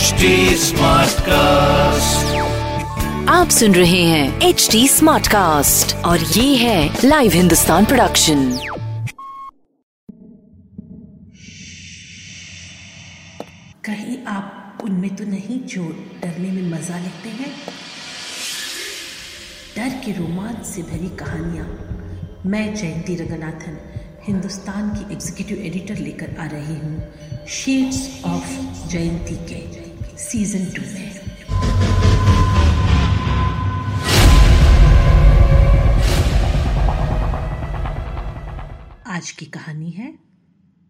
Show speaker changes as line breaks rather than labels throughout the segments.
HD Smartcast.
आप सुन रहे हैं एच डी स्मार्ट कास्ट और ये है लाइव हिंदुस्तान प्रोडक्शन
कहीं आप उनमें तो नहीं जो डरने में मज़ा लेते हैं? डर के रोमांच से भरी कहानियाँ। मैं जयंती रंगनाथन हिंदुस्तान की एग्जीक्यूटिव एडिटर लेकर आ रही हूँ। शेड्स ऑफ़ जयंती के। सीज़न टू में। आज की कहानी है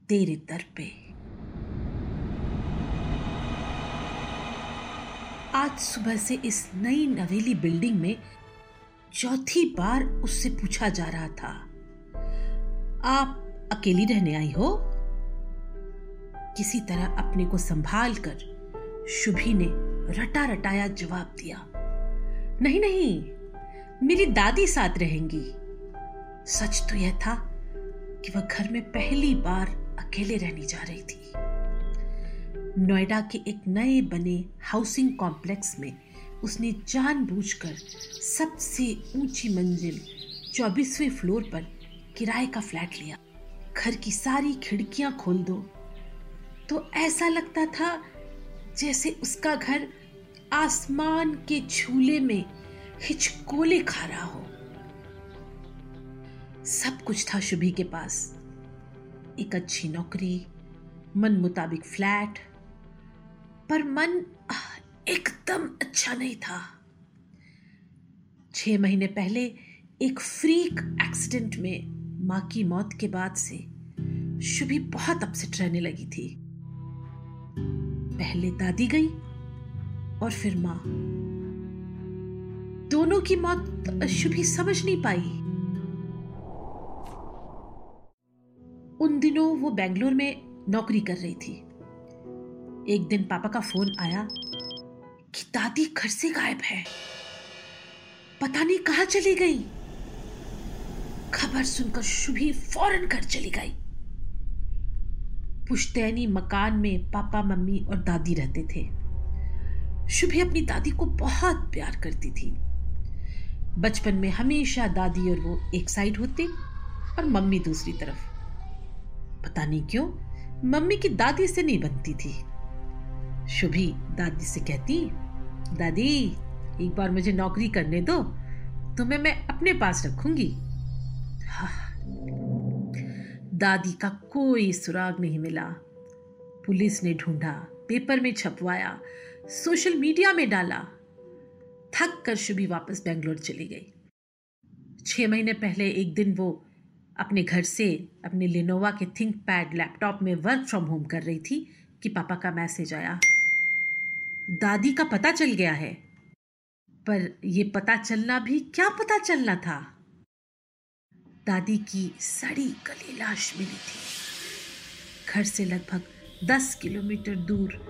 तेरे दर पे। आज सुबह से इस नई नवेली बिल्डिंग में चौथी बार उससे पूछा जा रहा था, आप अकेली रहने आई हो? किसी तरह अपने को संभाल कर शुभी ने रटा रटाया जवाब दिया नहीं नहीं मेरी दादी साथ रहेंगी। सच तो यह था कि वह घर में पहली बार अकेले रहने जा रही थी। नोएडा के एक नए बने हाउसिंग कॉम्प्लेक्स में उसने जानबूझकर सबसे ऊँची मंजिल चौबीसवें फ्लोर पर किराए का फ्लैट लिया। घर की सारी खिड़कियाँ खोल दो। तो ऐसा लगता था जैसे उसका घर आसमान के झूले में हिचकोले खा रहा हो। सब कुछ था शुभी के पास। एक अच्छी नौकरी, मन मुताबिक फ्लैट, पर मन एकदम अच्छा नहीं था। छह महीने पहले एक फ्रीक एक्सीडेंट में माँ की मौत के बाद से शुभी बहुत अपसेट रहने लगी थी। पहले दादी गई और फिर माँ। दोनों की मौत शुभी समझ नहीं पाई। उन दिनों वो बेंगलोर में नौकरी कर रही थी। एक दिन पापा का फ़ोन आया कि दादी घर से गायब है। पता नहीं कहाँ चली गई। खबर सुनकर शुभी फ़ौरन घर चली गई। पुश्तैनी मकान में पापा, मम्मी और दादी रहते थे। शुभी अपनी दादी को बहुत प्यार करती थी। बचपन में हमेशा दादी और वो एक साइड होते और मम्मी दूसरी तरफ़। पता नहीं क्यों, मम्मी की दादी से नहीं बनती थी। शुभी दादी से कहती, दादी, एक बार मुझे नौकरी करने दो, तुम्हें मैं अपने पास रखूँगी। हाँ। दादी का कोई सुराग नहीं मिला। पुलिस ने ढूंढा, पेपर में छपवाया, सोशल मीडिया में डाला। थक कर शुभी वापस बेंगलोर चली गई। छह महीने पहले एक दिन वो अपने घर से अपने लिनोवा के थिंक पैड लैपटॉप में वर्क फ्रॉम होम कर रही थी कि पापा का मैसेज आया। दादी का पता चल गया है, पर यह पता चलना भी क्या पता चलना था? दादी की सड़ी गली लाश मिली थी। घर से लगभग दस किलोमीटर दूर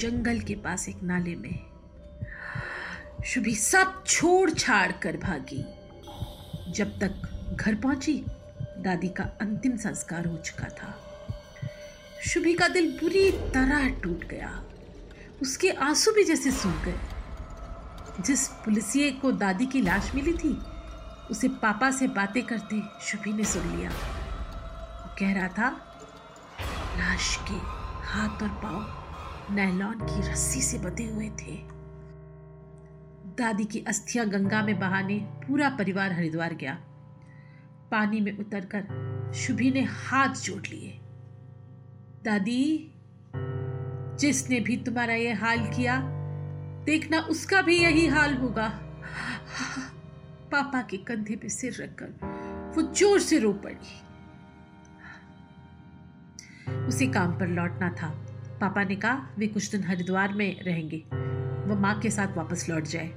जंगल के पास एक नाले में शुभी सब छोड़ छाड़ कर भागी। जब तक घर पहुँची, दादी का अंतिम संस्कार हो चुका था। शुभी का दिल बुरी तरह टूट गया। उसके आँसू भी जैसे सूख गए। जिस पुलिसिए को दादी की लाश मिली थी उसे पापा से बातें करते शुभी ने सुन लिया। वो कह रहा था, लाश के हाथ और पाँव नैलॉन की रस्सी से बंधे हुए थे। दादी की अस्थियाँ गंगा में बहाने पूरा परिवार हरिद्वार गया। पानी में उतरकर शुभी ने हाथ जोड़ लिए। दादी, जिसने भी तुम्हारा ये हाल किया, देखना उसका भी यही हाल होगा। पापा के कंधे पे सिर रखकर वो ज़ोर से रो पड़ी। उसे काम पर लौटना था। पापा ने कहा, वे कुछ दिन हरिद्वार में रहेंगे। वो माँ के साथ वापस लौट जाए।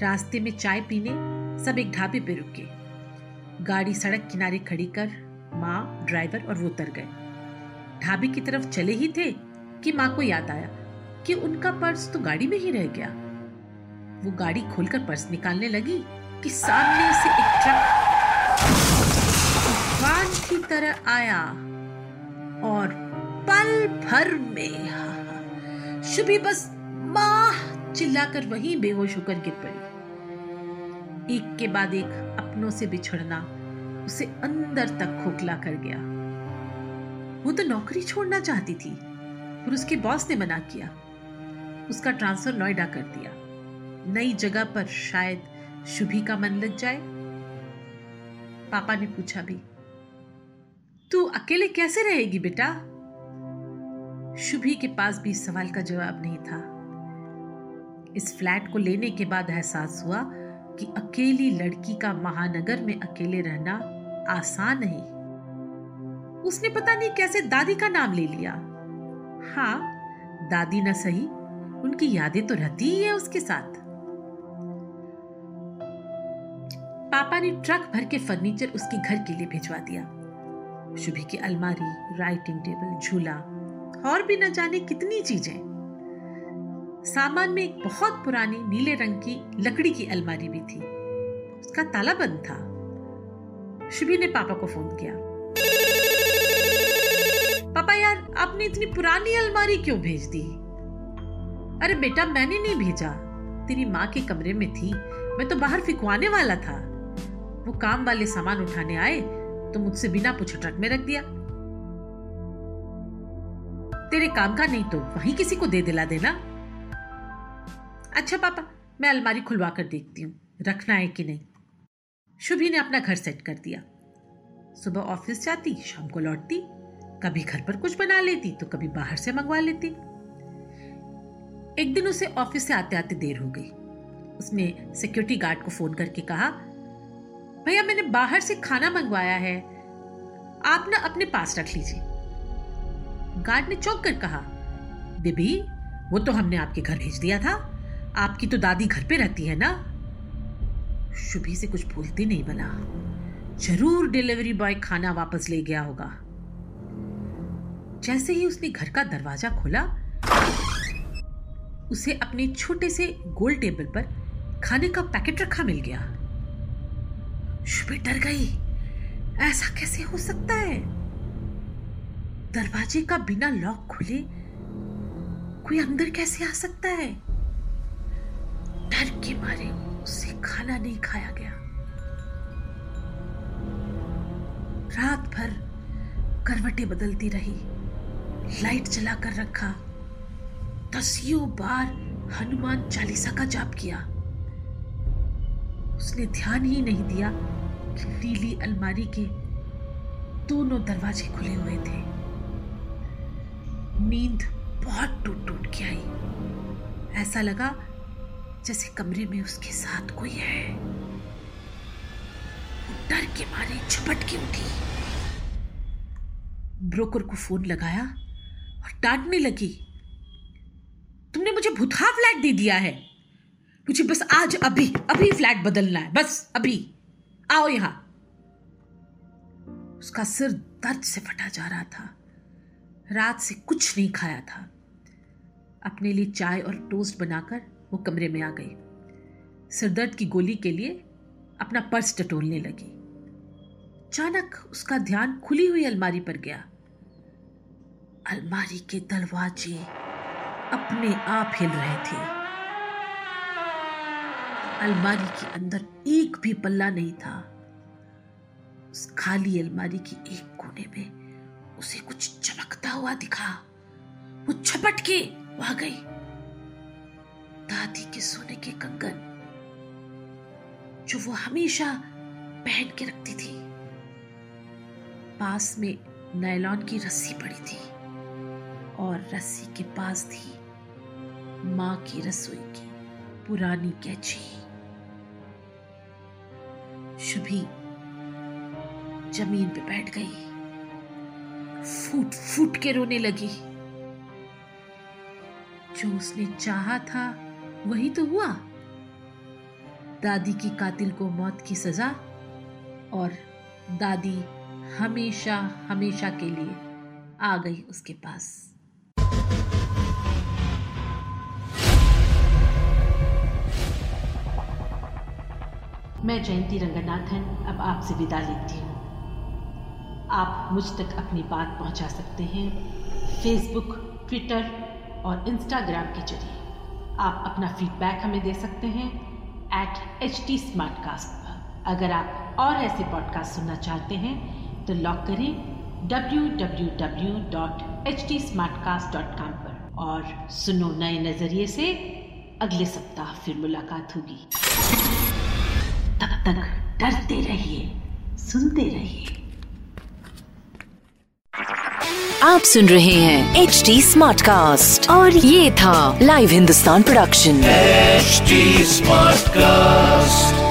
रास्ते में चाय पीने सब एक ढाबे पे रुके। गाड़ी सड़क किनारे खड़ी कर माँ, ड्राइवर और वो उतर गए। ढाबे की तरफ़ चले ही थे कि माँ को याद आया कि उनका पर्स तो गाड़ी में ही रह गया। वो गाड़ी खोलकर पर्स निकालने लगी कि सामने से एक ट्रक तूफ़ान की तरह आया और पल भर में शुभी बस माँ चिल्लाकर वहीं बेहोश होकर गिर पड़ी। एक के बाद एक अपनों से बिछड़ना उसे अंदर तक खोखला कर गया। वो तो नौकरी छोड़ना चाहती थी, पर उसके बॉस ने मना किया। उसका ट्रांसफ़र नोएडा कर दिया। नई जगह पर शायद शुभी का मन लग जाए। पापा ने पूछा भी, तू अकेले कैसे रहेगी बेटा? शुभी के पास भी सवाल का जवाब नहीं था। इस फ्लैट को लेने के बाद एहसास हुआ कि अकेली लड़की का महानगर में अकेले रहना आसान नहीं। उसने पता नहीं कैसे दादी का नाम ले लिया। हाँ दादी ना सही, उनकी यादें तो रहती ही है उसके साथ। पापा ने ट्रक भर के फर्नीचर उसके घर के लिए भिजवा दिया। शुभी की अलमारी राइटिंग टेबल झूला, और भी न जाने कितनी चीज़ें। सामान में एक बहुत पुरानी नीले रंग की लकड़ी की अलमारी भी थी। उसका ताला बंद था। शुभी ने पापा को फ़ोन किया। पापा यार, आपने इतनी पुरानी अलमारी क्यों भेज दी? अरे बेटा, मैंने नहीं भेजा। तेरी माँ के कमरे में थी। मैं तो बाहर फिकवाने वाला था। वो काम वाले सामान उठाने आए तो मुझसे बिना पूछे ट्रक में रख दिया। तेरे काम का नहीं तो वहीं किसी को दे दिला देना। अच्छा पापा, मैं अलमारी खुलवा कर देखती हूँ, रखना है कि नहीं? शुभी ने अपना घर सेट कर दिया। सुबह ऑफ़िस जाती, शाम को लौटती, कभी घर पर कुछ बना लेती तो कभी बाहर से मंगवा लेती। एक दिन उसे ऑफ़िस से आते आते देर हो गई। उसने सिक्योरिटी गार्ड को फ़ोन करके कहा भैया, मैंने बाहर से खाना मंगवाया है। आप ना अपने पास रख लीजिए। गार्ड ने चौंक कर कहा बेबी वो तो हमने आपके घर भेज दिया था। आपकी तो दादी घर पे रहती है ना? शुभी से कुछ भूलते नहीं बना। ज़रूर डिलीवरी बॉय खाना वापस ले गया होगा। जैसे ही उसने घर का दरवाज़ा खोला, उसे अपने छोटे से गोल टेबल पर खाने का पैकेट रखा मिल गया। शुभी डर गई। ऐसा कैसे हो सकता है? दरवाजे का बिना लॉक खुले कोई अंदर कैसे आ सकता है? डर के मारे उसे खाना नहीं खाया गया। रात भर करवटें बदलती रही, लाइट जलाकर रखा। दसियों बार हनुमान चालीसा का जाप किया। उसने ध्यान ही नहीं दिया नीली अलमारी के दोनों दरवाजे खुले हुए थे। नींद बहुत टूट टूट के आई। ऐसा लगा जैसे कमरे में उसके साथ कोई है। डर के मारे झपट के उठी। ब्रोकर को फ़ोन लगाया और डांटने लगी, तुमने मुझे भूतहा फ्लैट दे दिया है। मुझे बस आज अभी अभी फ्लैट बदलना है, बस अभी। आओ यहाँ। उसका सिर दर्द से फटा जा रहा था। रात से कुछ नहीं खाया था। अपने लिए चाय और टोस्ट बनाकर वो कमरे में आ गई। सिरदर्द की गोली के लिए अपना पर्स टटोलने लगी। अचानक उसका ध्यान खुली हुई अलमारी पर गया। अलमारी के दरवाजे अपने आप हिल रहे थे। अलमारी के अंदर एक भी पल्ला नहीं था। उस खाली अलमारी के एक कोने में उसे कुछ चमकता हुआ दिखा। वो छपट के वहाँ गई। दादी के सोने के कंगन, जो वो हमेशा पहन के रखती थी। पास में नायलॉन की रस्सी पड़ी थी और रस्सी के पास थी माँ की रसोई की पुरानी कैची। शुभी ज़मीन पे बैठ गई। फूट फूट के रोने लगी। जो उसने चाहा था, वही तो हुआ। दादी की कातिल को मौत की सजा और दादी हमेशा हमेशा के लिए आ गई उसके पास। मैं जयंती रंगनाथन अब आपसे विदा लेती हूँ। आप मुझ तक अपनी बात पहुँचा सकते हैं फेसबुक ट्विटर और इंस्टाग्राम के ज़रिए। आप अपना फीडबैक हमें दे सकते हैं एट एच टी पर। अगर आप और ऐसे पॉडकास्ट सुनना चाहते हैं तो लॉक करें www.htsmartcast.com पर और सुनो नए नज़रिए से अगले सप्ताह फिर मुलाकात होगी। तब तक डरते रहिए सुनते रहिए
आप सुन रहे हैं एच डी स्मार्ट कास्ट और ये था Live Hindustan production
H smart Smartcast.